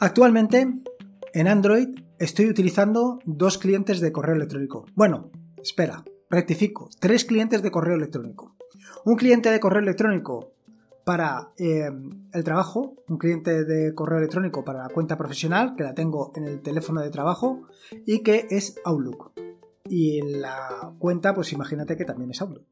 Actualmente, en Android estoy utilizando dos clientes de correo electrónico. Bueno, espera, rectifico, tres clientes de correo electrónico. Un cliente de correo electrónico para eh, el trabajo, un cliente de correo electrónico para la cuenta profesional, que la tengo en el teléfono de trabajo, y que es Outlook. Y la cuenta, pues imagínate que también es Outlook.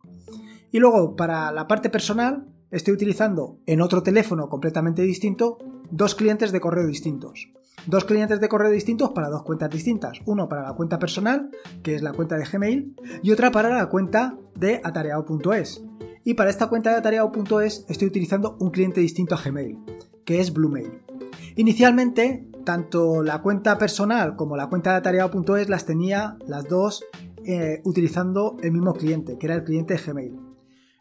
Y luego, para la parte personal, estoy utilizando en otro teléfono completamente distinto dos clientes de correo distintos. Dos clientes de correo distintos para dos cuentas distintas. Uno para la cuenta personal, que es la cuenta de Gmail, y otra para la cuenta de atareado.es. Y para esta cuenta de atareado.es estoy utilizando un cliente distinto a Gmail, que es Bluemail. Inicialmente, tanto la cuenta personal como la cuenta de atareado.es las tenía las dos eh, utilizando el mismo cliente, que era el cliente de Gmail.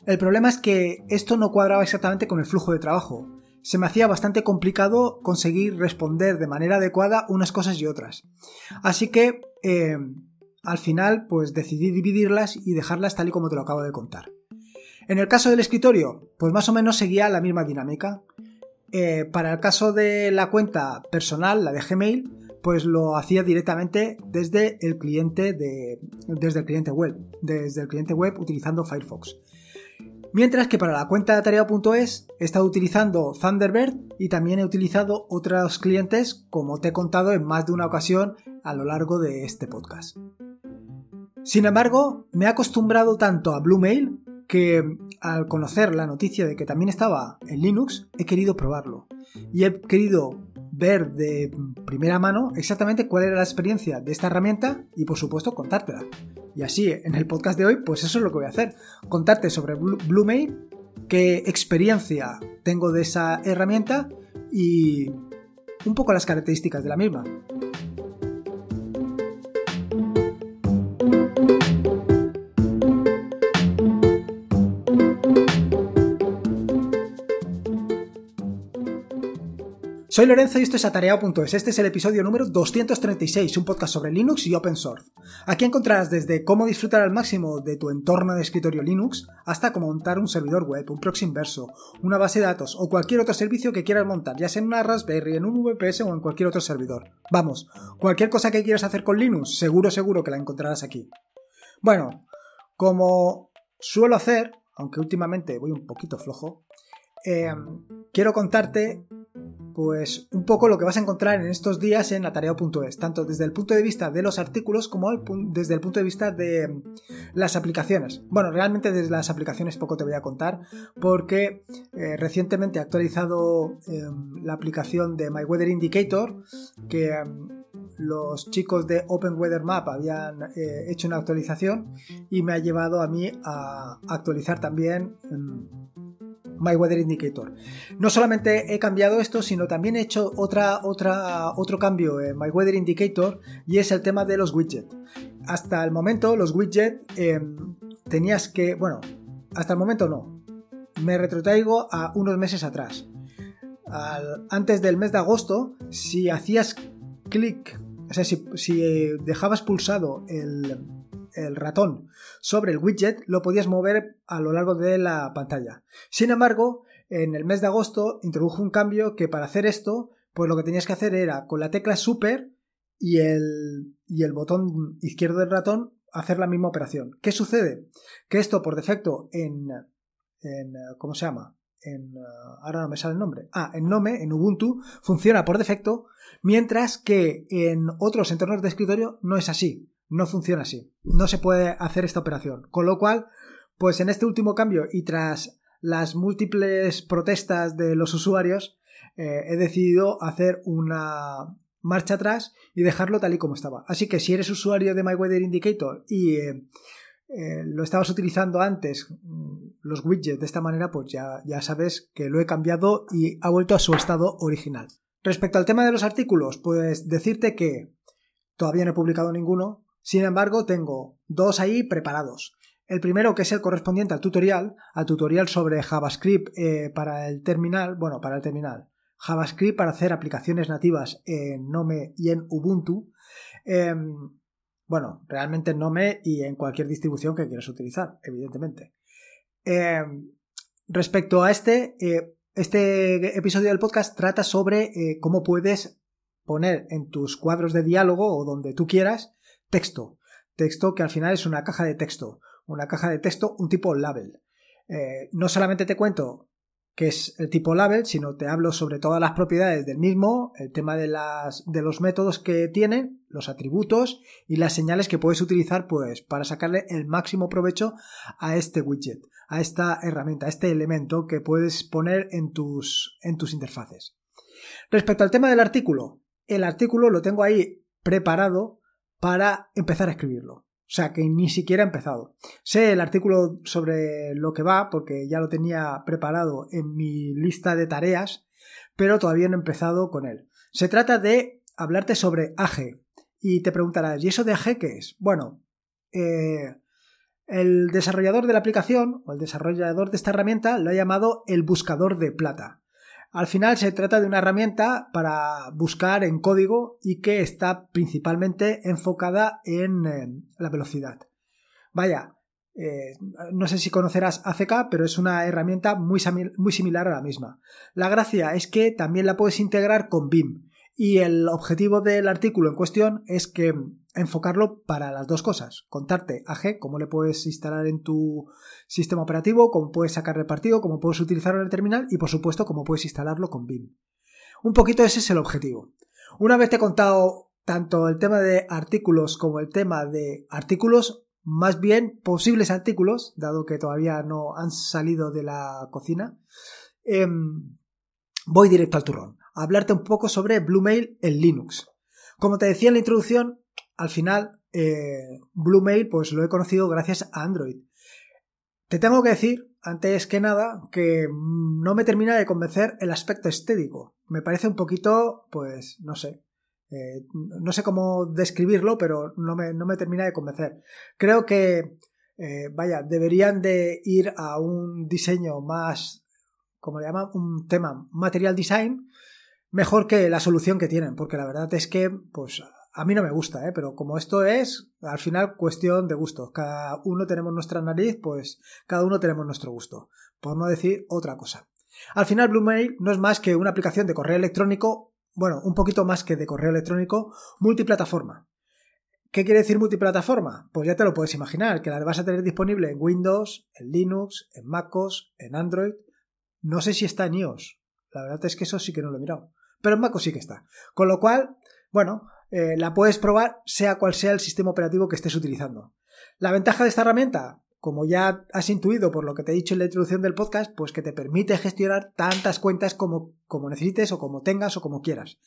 El problema es que esto no cuadraba exactamente con el flujo de trabajo. Se me hacía bastante complicado conseguir responder de manera adecuada unas cosas y otras. Así que eh, al final pues decidí dividirlas y dejarlas tal y como te lo acabo de contar. En el caso del escritorio, pues más o menos seguía la misma dinámica. Eh, para el caso de la cuenta personal, la de Gmail, pues lo hacía directamente desde el cliente de, desde el cliente web, desde el cliente web utilizando Firefox. Mientras que para la cuenta de Atareado.es he estado utilizando Thunderbird y también he utilizado otros clientes como te he contado en más de una ocasión a lo largo de este podcast. Sin embargo, me he acostumbrado tanto a Bluemail que al conocer la noticia de que también estaba en Linux, he querido probarlo. Y he querido ver de primera mano exactamente cuál era la experiencia de esta herramienta y por supuesto contártela. Y así, en el podcast de hoy, pues eso es lo que voy a hacer. Contarte sobre Bluemail, qué experiencia tengo de esa herramienta y un poco las características de la misma. Soy Lorenzo y esto es Atareado.es. Este es el episodio número 236, un podcast sobre Linux y Open Source. Aquí encontrarás desde cómo disfrutar al máximo de tu entorno de escritorio Linux hasta cómo montar un servidor web, un proxy inverso, una base de datos o cualquier otro servicio que quieras montar, ya sea en una Raspberry, en un VPS o en cualquier otro servidor. Vamos, cualquier cosa que quieras hacer con Linux, seguro, seguro que la encontrarás aquí. Bueno, como suelo hacer, aunque últimamente voy un poquito flojo, eh, quiero contarte pues un poco lo que vas a encontrar en estos días en atareado.es, tanto desde el punto de vista de los artículos como desde el punto de vista de mm, las aplicaciones. Bueno, realmente desde las aplicaciones poco te voy a contar porque eh, recientemente he actualizado em, la aplicación de My Weather Indicator que em, los chicos de Open Weather Map habían eh, hecho una actualización y me ha llevado a mí a actualizar también em, My Weather Indicator. No solamente he cambiado esto, sino también he hecho otra, otra, otro cambio en My Weather Indicator y es el tema de los widgets. Hasta el momento los widgets em, tenías que, bueno, hasta el momento no. Me retrotraigo a unos meses atrás. antes del mes de agosto, si hacías clic, o sea, si, si dejabas pulsado el, el ratón sobre el widget, lo podías mover a lo largo de la pantalla. Sin embargo, en el mes de agosto introdujo un cambio que para hacer esto, pues lo que tenías que hacer era con la tecla super y el, y el botón izquierdo del ratón hacer la misma operación. ¿Qué sucede? Que esto por defecto en, en ¿cómo se llama? En, ahora no me sale el nombre. Ah, en Nome, en Ubuntu, funciona por defecto, mientras que en otros entornos de escritorio no es así no funciona así. No se puede hacer esta operación. Con lo cual, pues en este último cambio y tras las múltiples protestas de los usuarios, eh, he decidido hacer una marcha atrás y dejarlo tal y como estaba. Así que si eres usuario de My Weather Indicator y eh, eh, lo estabas utilizando antes, mm, los widgets de esta manera, pues ya, ya sabes que lo he cambiado y ha vuelto a su estado original. Respecto al tema de los artículos, pues decirte que todavía no he publicado ninguno, sin embargo, tengo dos ahí preparados. El primero, que es el correspondiente al tutorial, al tutorial sobre JavaScript eh, para el terminal, bueno, para el terminal, JavaScript para hacer aplicaciones nativas en Nome y en Ubuntu. Em, bueno, realmente en Nome y en cualquier distribución que quieras utilizar, evidentemente. Em, respecto a este, eh, este episodio del podcast trata sobre eh, cómo puedes poner en tus cuadros de diálogo o donde tú quieras texto. Texto que al final es una caja de texto. Una caja de texto, un tipo label. Eh, no solamente te cuento que es el tipo label, sino te hablo sobre todas las propiedades del mismo, el tema de, las, de los métodos que tienen, los atributos y las señales que puedes utilizar pues para sacarle el máximo provecho a este widget, a esta herramienta, a este elemento que puedes poner en tus, en tus interfaces. Respecto al tema del artículo, el artículo lo tengo ahí preparado para empezar a escribirlo. O sea que ni siquiera he empezado. Sé el artículo sobre lo que va porque ya lo tenía preparado en mi lista de tareas, pero todavía no he empezado con él. Se trata de hablarte sobre AG. Y te preguntarás, ¿y eso de AG qué es? Bueno, eh, el desarrollador de la aplicación o el desarrollador de esta herramienta lo ha llamado el buscador de plata. Al final se trata de una herramienta para buscar en código y que está principalmente enfocada en eh, la velocidad. Vaya, eh, no sé si conocerás ACK, pero es una herramienta muy, muy similar a la misma. La gracia es que también la puedes integrar con BIM y el objetivo del artículo en cuestión es que enfocarlo para las dos cosas. Contarte AG, cómo le puedes instalar en tu sistema operativo, cómo puedes sacarle partido, cómo puedes utilizarlo en el terminal y por supuesto cómo puedes instalarlo con BIM. Un poquito ese es el objetivo. Una vez te he contado tanto el tema de artículos como el tema de artículos, más bien posibles artículos, dado que todavía no han salido de la cocina, em, voy directo al turrón. A hablarte un poco sobre Bluemail en Linux. Como te decía en la introducción, al final, eh, Bluemail, pues lo he conocido gracias a Android. Te tengo que decir, antes que nada, que no me termina de convencer el aspecto estético. Me parece un poquito, pues, no sé. Eh, no sé cómo describirlo, pero no me, no me termina de convencer. Creo que, eh, vaya, deberían de ir a un diseño más, como le llaman, un tema material design, mejor que la solución que tienen, porque la verdad es que, pues, a mí no me gusta, ¿eh? pero como esto es, al final, cuestión de gusto. Cada uno tenemos nuestra nariz, pues cada uno tenemos nuestro gusto, por no decir otra cosa. Al final, Bluemail no es más que una aplicación de correo electrónico, bueno, un poquito más que de correo electrónico, multiplataforma. ¿Qué quiere decir multiplataforma? Pues ya te lo puedes imaginar, que la vas a tener disponible en Windows, en Linux, en MacOS, en Android. No sé si está en iOS. La verdad es que eso sí que no lo he mirado. Pero en MacOS sí que está. Con lo cual, bueno, eh, la puedes probar sea cual sea el sistema operativo que estés utilizando. La ventaja de esta herramienta, como ya has intuido por lo que te he dicho en la introducción del podcast, pues que te permite gestionar tantas cuentas como, como necesites o como tengas o como quieras.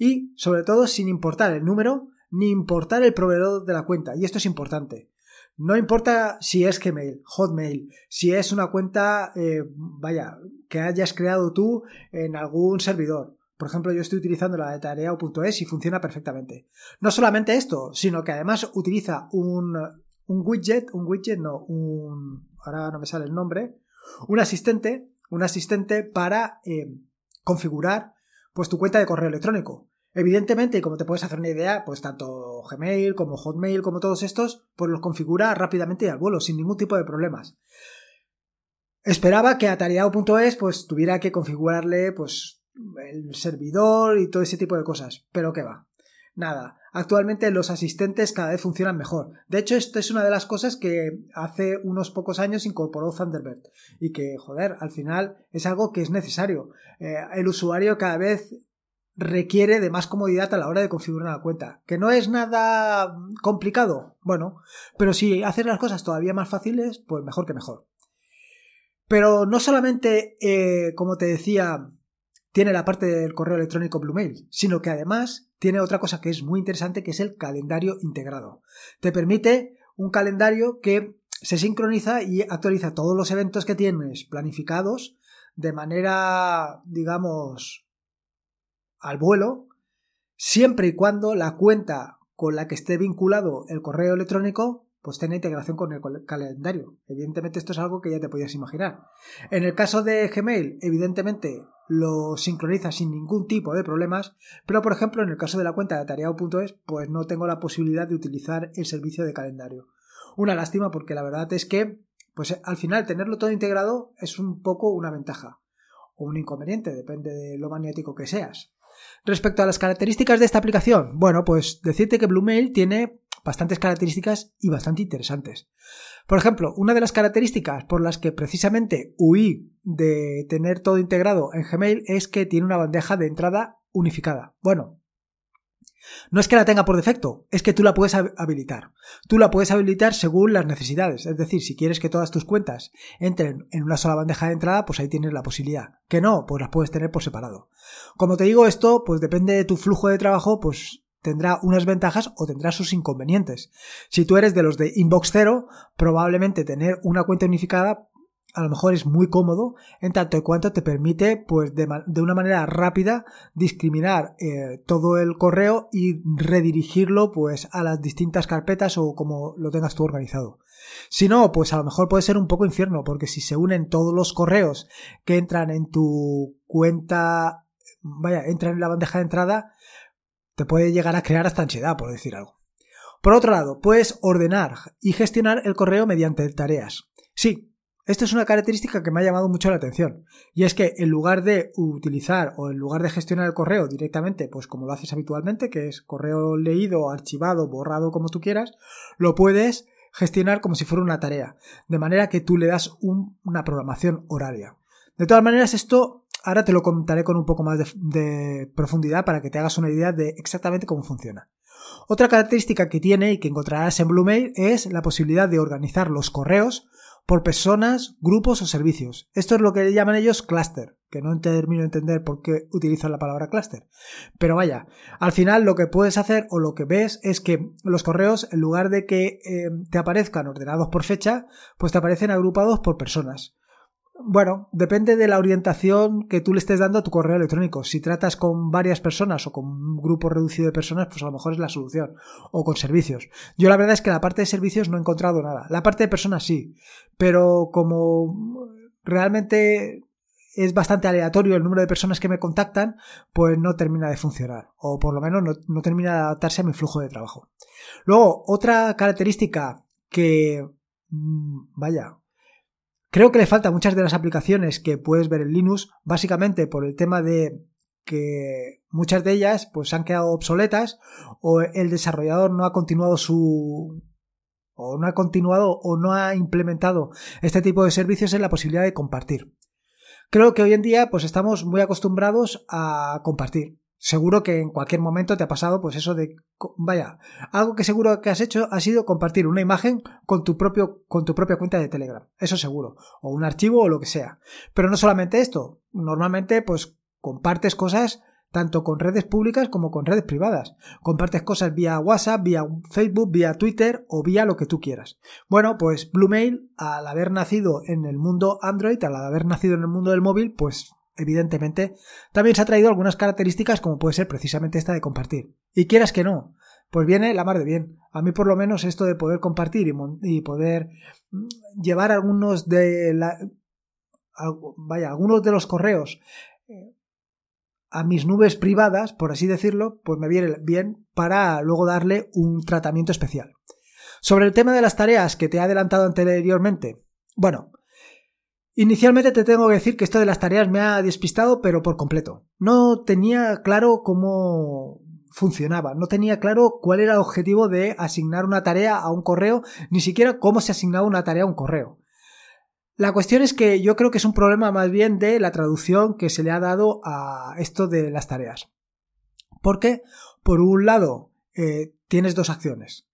Y sobre todo sin importar el número ni importar el proveedor de la cuenta. Y esto es importante. No importa si es Gmail, Hotmail, si es una cuenta, eh, vaya, que hayas creado tú en algún servidor. Por ejemplo, yo estoy utilizando la de tareao.es y funciona perfectamente. No solamente esto, sino que además utiliza un, widget, un widget, no, un, ahora no me sale el nombre, un asistente, un asistente para eh, configurar pues tu cuenta de correo electrónico. Evidentemente, como te puedes hacer una idea, pues tanto Gmail como Hotmail como todos estos, pues los configura rápidamente y al vuelo, sin ningún tipo de problemas. Esperaba que a tareao.es pues tuviera que configurarle pues el servidor y todo ese tipo de cosas. Pero qué va. Nada, actualmente los asistentes cada vez funcionan mejor. De hecho, esto es una de las cosas que hace unos pocos años incorporó Thunderbird y que, joder, al final es algo que es necesario. Eh, el usuario cada vez requiere de más comodidad a la hora de configurar la cuenta. ¿Que no es nada complicado? Bueno, pero si haces las cosas todavía más fáciles, pues mejor que mejor. Pero no solamente, eh, como te decía, tiene la parte del correo electrónico Bluemail, sino que además tiene otra cosa que es muy interesante que es el calendario integrado. Te permite un calendario que se sincroniza y actualiza todos los eventos que tienes planificados de manera, digamos, al vuelo, siempre y cuando la cuenta con la que esté vinculado el correo electrónico pues tiene integración con el calendario. Evidentemente esto es algo que ya te podías imaginar. En el caso de Gmail, evidentemente lo sincroniza sin ningún tipo de problemas, pero por ejemplo en el caso de la cuenta de tareao.es, pues no tengo la posibilidad de utilizar el servicio de calendario. Una lástima porque la verdad es que pues al final tenerlo todo integrado es un poco una ventaja o un inconveniente, depende de lo magnético que seas. Respecto a las características de esta aplicación, bueno, pues decirte que Bluemail tiene bastantes características y bastante interesantes. Por ejemplo, una de las características por las que precisamente huí de tener todo integrado en Gmail es que tiene una bandeja de entrada unificada. Bueno, no es que la tenga por defecto, es que tú la puedes habilitar. Tú la puedes habilitar según las necesidades. Es decir, si quieres que todas tus cuentas entren en una sola bandeja de entrada, pues ahí tienes la posibilidad. Que no, pues las puedes tener por separado. Como te digo esto, pues depende de tu flujo de trabajo, pues tendrá unas ventajas o tendrá sus inconvenientes. Si tú eres de los de inbox cero, probablemente tener una cuenta unificada a lo mejor es muy cómodo en tanto y cuanto te permite pues de, una manera rápida discriminar eh, todo el correo y redirigirlo pues a las distintas carpetas o como lo tengas tú organizado. Si no, pues a lo mejor puede ser un poco infierno porque si se unen todos los correos que entran en tu cuenta, vaya, entran en la bandeja de entrada, te puede llegar a crear hasta ansiedad, por decir algo. Por otro lado, puedes ordenar y gestionar el correo mediante tareas. Sí, esto es una característica que me ha llamado mucho la atención. Y es que en lugar de utilizar o en lugar de gestionar el correo directamente, pues como lo haces habitualmente, que es correo leído, archivado, borrado, como tú quieras, lo puedes gestionar como si fuera una tarea. De manera que tú le das una programación horaria. De todas maneras, esto ahora te lo contaré con un poco más de, de profundidad para que te hagas una idea de exactamente cómo funciona. Otra característica que tiene y que encontrarás en Bluemail es la posibilidad de organizar los correos por personas, grupos o servicios. Esto es lo que llaman ellos cluster, que no termino de entender por qué utilizan la palabra cluster. Pero vaya, al final lo que puedes hacer o lo que ves es que los correos, en lugar de que eh, te aparezcan ordenados por fecha, pues te aparecen agrupados por personas. Bueno, depende de la orientación que tú le estés dando a tu correo electrónico. Si tratas con varias personas o con un grupo reducido de personas, pues a lo mejor es la solución. O con servicios. Yo la verdad es que la parte de servicios no he encontrado nada. La parte de personas sí. Pero como realmente es bastante aleatorio el número de personas que me contactan, pues no termina de funcionar. O por lo menos no, termina de adaptarse a mi flujo de trabajo. Luego, otra característica que... Mm, vaya, Creo que le falta muchas de las aplicaciones que puedes ver en Linux, básicamente por el tema de que muchas de ellas pues han quedado obsoletas o el desarrollador no ha continuado su o no ha continuado o no ha implementado este tipo de servicios en la posibilidad de compartir. Creo que hoy en día pues estamos muy acostumbrados a compartir. Seguro que en cualquier momento te ha pasado pues eso de vaya, algo que seguro que has hecho ha sido compartir una imagen con tu propio con tu propia cuenta de Telegram. Eso seguro, o un archivo o lo que sea. Pero no solamente esto, normalmente pues compartes cosas tanto con redes públicas como con redes privadas. Compartes cosas vía WhatsApp, vía Facebook, vía Twitter o vía lo que tú quieras. Bueno, pues Bluemail, al haber nacido en el mundo Android, al haber nacido en el mundo del móvil, pues evidentemente, también se ha traído algunas características como puede ser precisamente esta de compartir. Y quieras que no, pues viene la mar de bien. A mí por lo menos esto de poder compartir y, poder mm, llevar algunos de la, vaya, algunos de los correos eh, a mis nubes privadas, por así decirlo, pues me viene bien para luego darle un tratamiento especial. Sobre el tema de las tareas que te he adelantado anteriormente, bueno, Inicialmente te tengo que decir que esto de las tareas me ha despistado, pero por completo. No tenía claro cómo funcionaba, no tenía claro cuál era el objetivo de asignar una tarea a un correo, ni siquiera cómo se asignaba una tarea a un correo. La cuestión es que yo creo que es un problema más bien de la traducción que se le ha dado a esto de las tareas. Porque, por un lado, eh, tienes dos acciones.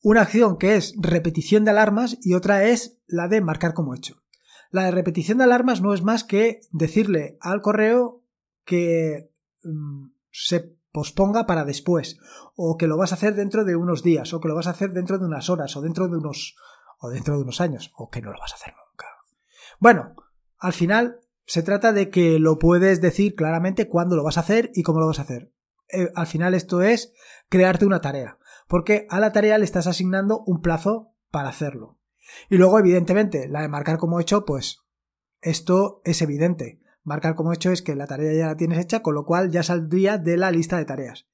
Una acción que es repetición de alarmas y otra es la de marcar como hecho. La repetición de alarmas no es más que decirle al correo que mm, se posponga para después, o que lo vas a hacer dentro de unos días, o que lo vas a hacer dentro de unas horas, o dentro de unos, o dentro de unos años, o que no lo vas a hacer nunca. Bueno, al final se trata de que lo puedes decir claramente cuándo lo vas a hacer y cómo lo vas a hacer. Eh, al final esto es crearte una tarea, porque a la tarea le estás asignando un plazo para hacerlo. Y luego, evidentemente, la de marcar como hecho, pues esto es evidente. Marcar como hecho es que la tarea ya la tienes hecha, con lo cual ya saldría de la lista de tareas.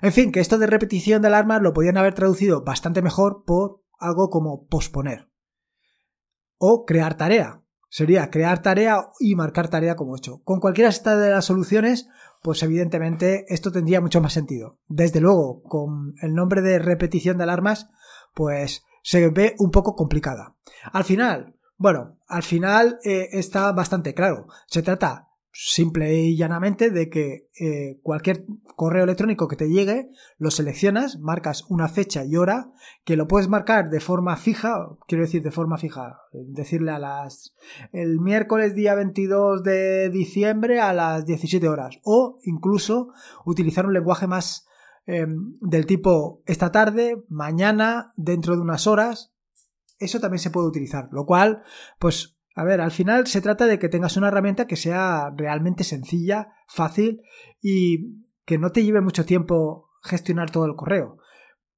En fin, que esto de repetición de alarmas lo podían haber traducido bastante mejor por algo como posponer. O crear tarea. Sería crear tarea y marcar tarea como hecho. Con cualquiera de estas soluciones, pues evidentemente esto tendría mucho más sentido. Desde luego, con el nombre de repetición de alarmas, pues se ve un poco complicada. Al final, bueno, al final eh, está bastante claro. Se trata simple y llanamente de que eh, cualquier correo electrónico que te llegue lo seleccionas, marcas una fecha y hora, que lo puedes marcar de forma fija, quiero decir de forma fija, decirle a las el miércoles día 22 de diciembre a las 17 horas o incluso utilizar un lenguaje más em, del tipo esta tarde, mañana, dentro de unas horas, eso también se puede utilizar, lo cual pues a ver, al final se trata de que tengas una herramienta que sea realmente sencilla, fácil y que no te lleve mucho tiempo gestionar todo el correo.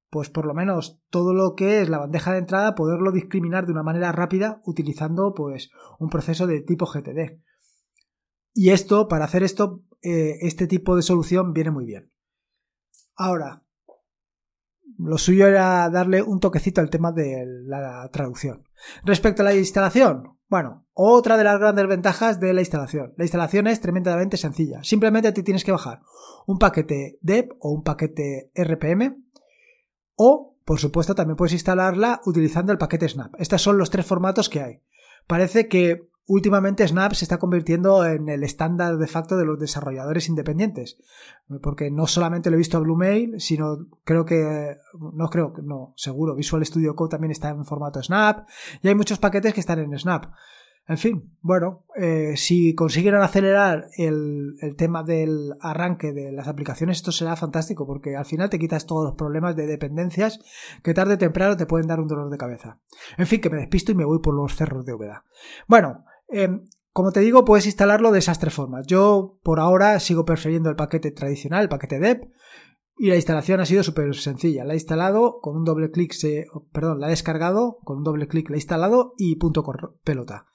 Pues por lo menos todo lo que es la bandeja de entrada poderlo discriminar de una manera rápida utilizando pues un proceso de tipo GTD. Y esto, para hacer esto, eh, este tipo de solución viene muy bien. Ahora, lo suyo era darle un toquecito al tema de la traducción. Respecto a la instalación, bueno, otra de las grandes ventajas de la instalación. La instalación es tremendamente sencilla. Simplemente te tienes que bajar un paquete DEP o un paquete RPM o, por supuesto, también puedes instalarla utilizando el paquete Snap. Estos son los tres formatos que hay. Parece que últimamente Snap se está convirtiendo en el estándar de facto de los desarrolladores independientes. Porque no solamente lo he visto a Bluemail, sino creo que, no creo, no, seguro, Visual Studio Code también está en formato Snap. Y hay muchos paquetes que están en Snap. En fin, bueno, eh, si consiguieran acelerar el, tema del arranque de las aplicaciones, esto será fantástico, porque al final te quitas todos los problemas de dependencias que tarde o temprano te pueden dar un dolor de cabeza. En fin, que me despisto y me voy por los cerros de Úbeda. Bueno, em, como te digo, puedes instalarlo de esas tres formas. Yo por ahora sigo prefiriendo el paquete tradicional, el paquete DEP, y la instalación ha sido súper sencilla. La he instalado con un doble clic, se, perdón, la he descargado con un doble clic, la he instalado y punto pelota.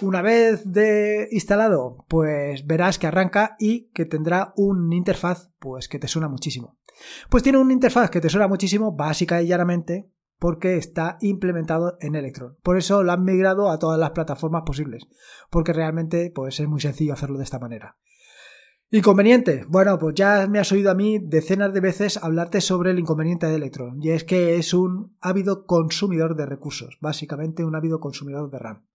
Una vez de instalado, pues verás que arranca y que tendrá un interfaz pues que te suena muchísimo. Pues tiene un interfaz que te suena muchísimo, básica y llanamente, porque está implementado en Electron. Por eso lo han migrado a todas las plataformas posibles, porque realmente pues es muy sencillo hacerlo de esta manera. Inconveniente. Bueno, pues ya me has oído a mí decenas de veces hablarte sobre el inconveniente de Electron, y es que es un ávido consumidor de recursos, básicamente un ávido consumidor de RAM.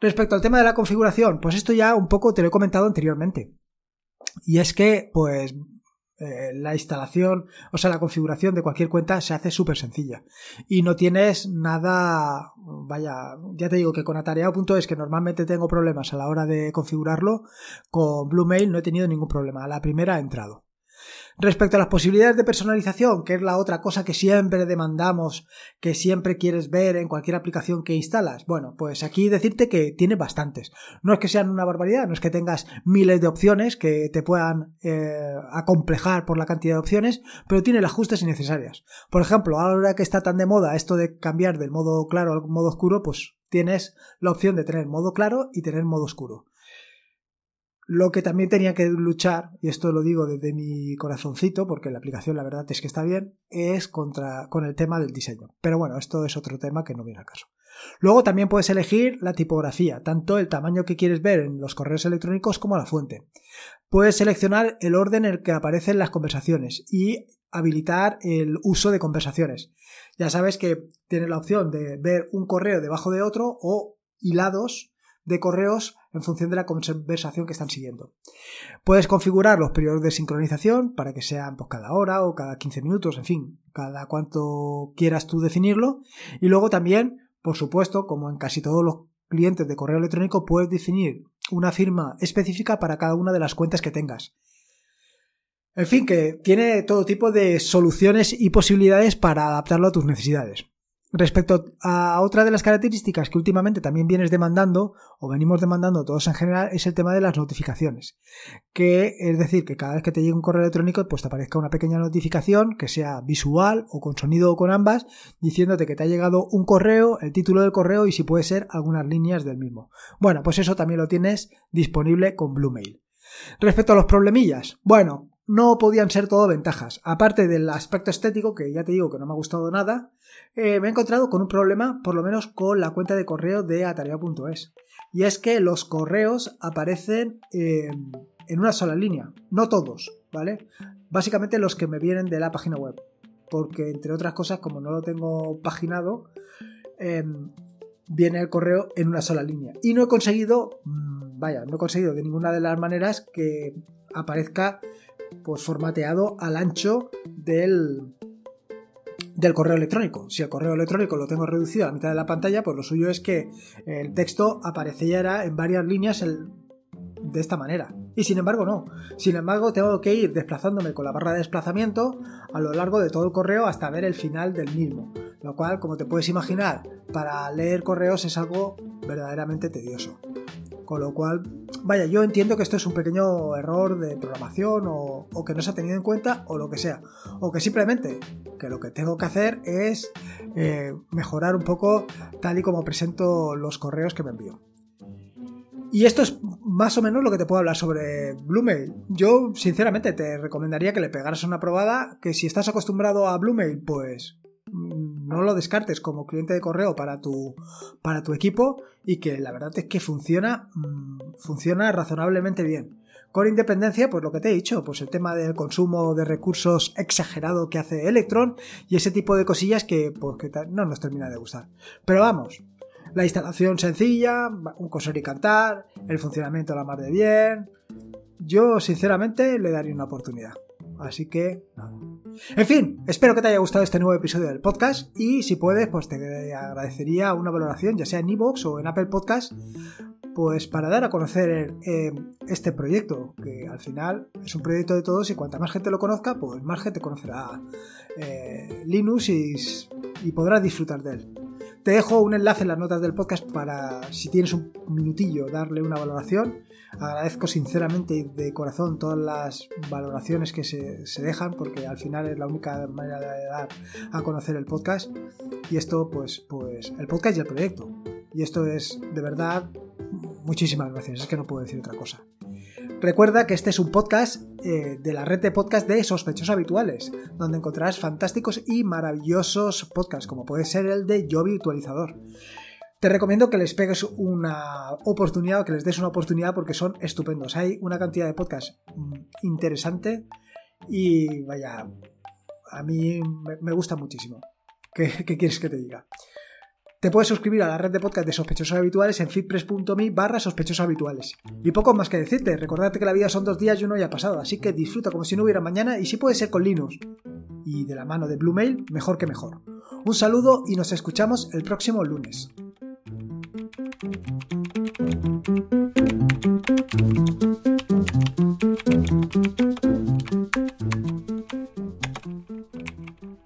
Respecto al tema de la configuración, pues esto ya un poco te lo he comentado anteriormente. Y es que, pues, eh, la instalación, o sea, la configuración de cualquier cuenta se hace súper sencilla. Y no tienes nada, vaya, ya te digo que con atareado.es, que normalmente tengo problemas a la hora de configurarlo, con Bluemail no he tenido ningún problema. La primera ha entrado. Respecto a las posibilidades de personalización, que es la otra cosa que siempre demandamos, que siempre quieres ver en cualquier aplicación que instalas, bueno, pues aquí decirte que tiene bastantes. No es que sean una barbaridad, no es que tengas miles de opciones que te puedan eh, acomplejar por la cantidad de opciones, pero tiene las justas y necesarias. Por ejemplo, ahora que está tan de moda esto de cambiar del modo claro al modo oscuro, pues tienes la opción de tener modo claro y tener modo oscuro. Lo que también tenía que luchar, y esto lo digo desde mi corazoncito, porque la aplicación la verdad es que está bien, es contra, con el tema del diseño. Pero bueno, esto es otro tema que no viene al caso. Luego también puedes elegir la tipografía, tanto el tamaño que quieres ver en los correos electrónicos como la fuente. Puedes seleccionar el orden en el que aparecen las conversaciones y habilitar el uso de conversaciones. Ya sabes que tienes la opción de ver un correo debajo de otro o hilados de correos en función de la conversación que están siguiendo. Puedes configurar los periodos de sincronización para que sean pues, cada hora o cada 15 minutos, en fin, cada cuanto quieras tú definirlo. Y luego también, por supuesto, como en casi todos los clientes de correo electrónico, puedes definir una firma específica para cada una de las cuentas que tengas. En fin, que tiene todo tipo de soluciones y posibilidades para adaptarlo a tus necesidades. Respecto a otra de las características que últimamente también vienes demandando, o venimos demandando todos en general, es el tema de las notificaciones. Que es decir, que cada vez que te llegue un correo electrónico, pues te aparezca una pequeña notificación, que sea visual o con sonido o con ambas, diciéndote que te ha llegado un correo, el título del correo y si puede ser algunas líneas del mismo. Bueno, pues eso también lo tienes disponible con Bluemail. Respecto a los problemillas, bueno, no podían ser todo ventajas. Aparte del aspecto estético, que ya te digo que no me ha gustado nada, eh, me he encontrado con un problema, por lo menos con la cuenta de correo de Atareado.es. Y es que los correos aparecen, en una sola línea, no todos, ¿vale? Básicamente los que me vienen de la página web, porque entre otras cosas, como no lo tengo paginado, em, viene el correo en una sola línea. Y no he conseguido, mm, vaya, no he conseguido de ninguna de las maneras que aparezca pues formateado al ancho del, del correo electrónico. Si el correo electrónico lo tengo reducido a la mitad de la pantalla, pues lo suyo es que el texto apareciera en varias líneas de esta manera. Y sin embargo no. Sin embargo tengo que ir desplazándome con la barra de desplazamiento a lo largo de todo el correo hasta ver el final del mismo. Lo cual, como te puedes imaginar, para leer correos es algo verdaderamente tedioso. Con lo cual, vaya, yo entiendo que esto es un pequeño error de programación o, que no se ha tenido en cuenta o lo que sea. O que simplemente que lo que tengo que hacer es eh, mejorar un poco tal y como presento los correos que me envío. Y esto es más o menos lo que te puedo hablar sobre Bluemail. Yo, sinceramente, te recomendaría que le pegaras una probada, que si estás acostumbrado a Bluemail, pues no lo descartes como cliente de correo para tu, para tu equipo y que la verdad es que funciona, mm, funciona razonablemente bien. Con independencia, pues lo que te he dicho, pues el tema del consumo de recursos exagerado que hace Electron y ese tipo de cosillas que, pues, que no nos termina de gustar. Pero vamos, la instalación sencilla, un coser y cantar, el funcionamiento la mar de bien. Yo, sinceramente, le daría una oportunidad. Así que, En fin, espero que te haya gustado este nuevo episodio del podcast y si puedes, pues te agradecería una valoración, ya sea en iVoox o en Apple Podcast, pues para dar a conocer eh, este proyecto, que al final es un proyecto de todos y cuanta más gente lo conozca, pues más gente conocerá eh, Linux y, y podrá disfrutar de él. Te dejo un enlace en las notas del podcast para, si tienes un minutillo, darle una valoración. Agradezco sinceramente y de corazón todas las valoraciones que se, dejan, porque al final es la única manera de dar a conocer el podcast. Y esto, pues, pues, el podcast y el proyecto. Y esto es, de verdad, muchísimas gracias. Es que no puedo decir otra cosa. Recuerda que este es un podcast eh, de la red de podcast de sospechosos habituales, donde encontrarás fantásticos y maravillosos podcasts, como puede ser el de Yo Virtualizador. Te recomiendo que les pegues una oportunidad o que les des una oportunidad porque son estupendos. Hay una cantidad de podcasts mm, interesante y vaya, a mí me gusta muchísimo. ¿Qué, ¿Qué, quieres que te diga? Te puedes suscribir a la red de podcast de sospechosos habituales en fitpress.me barra sospechosos habituales. Y poco más que decirte, recordarte que la vida son dos días y uno ya pasado, así que disfruta como si no hubiera mañana y si puede ser con Linux. Y de la mano de Bluemail, mejor que mejor. Un saludo y nos escuchamos el próximo lunes. Mm-hmm.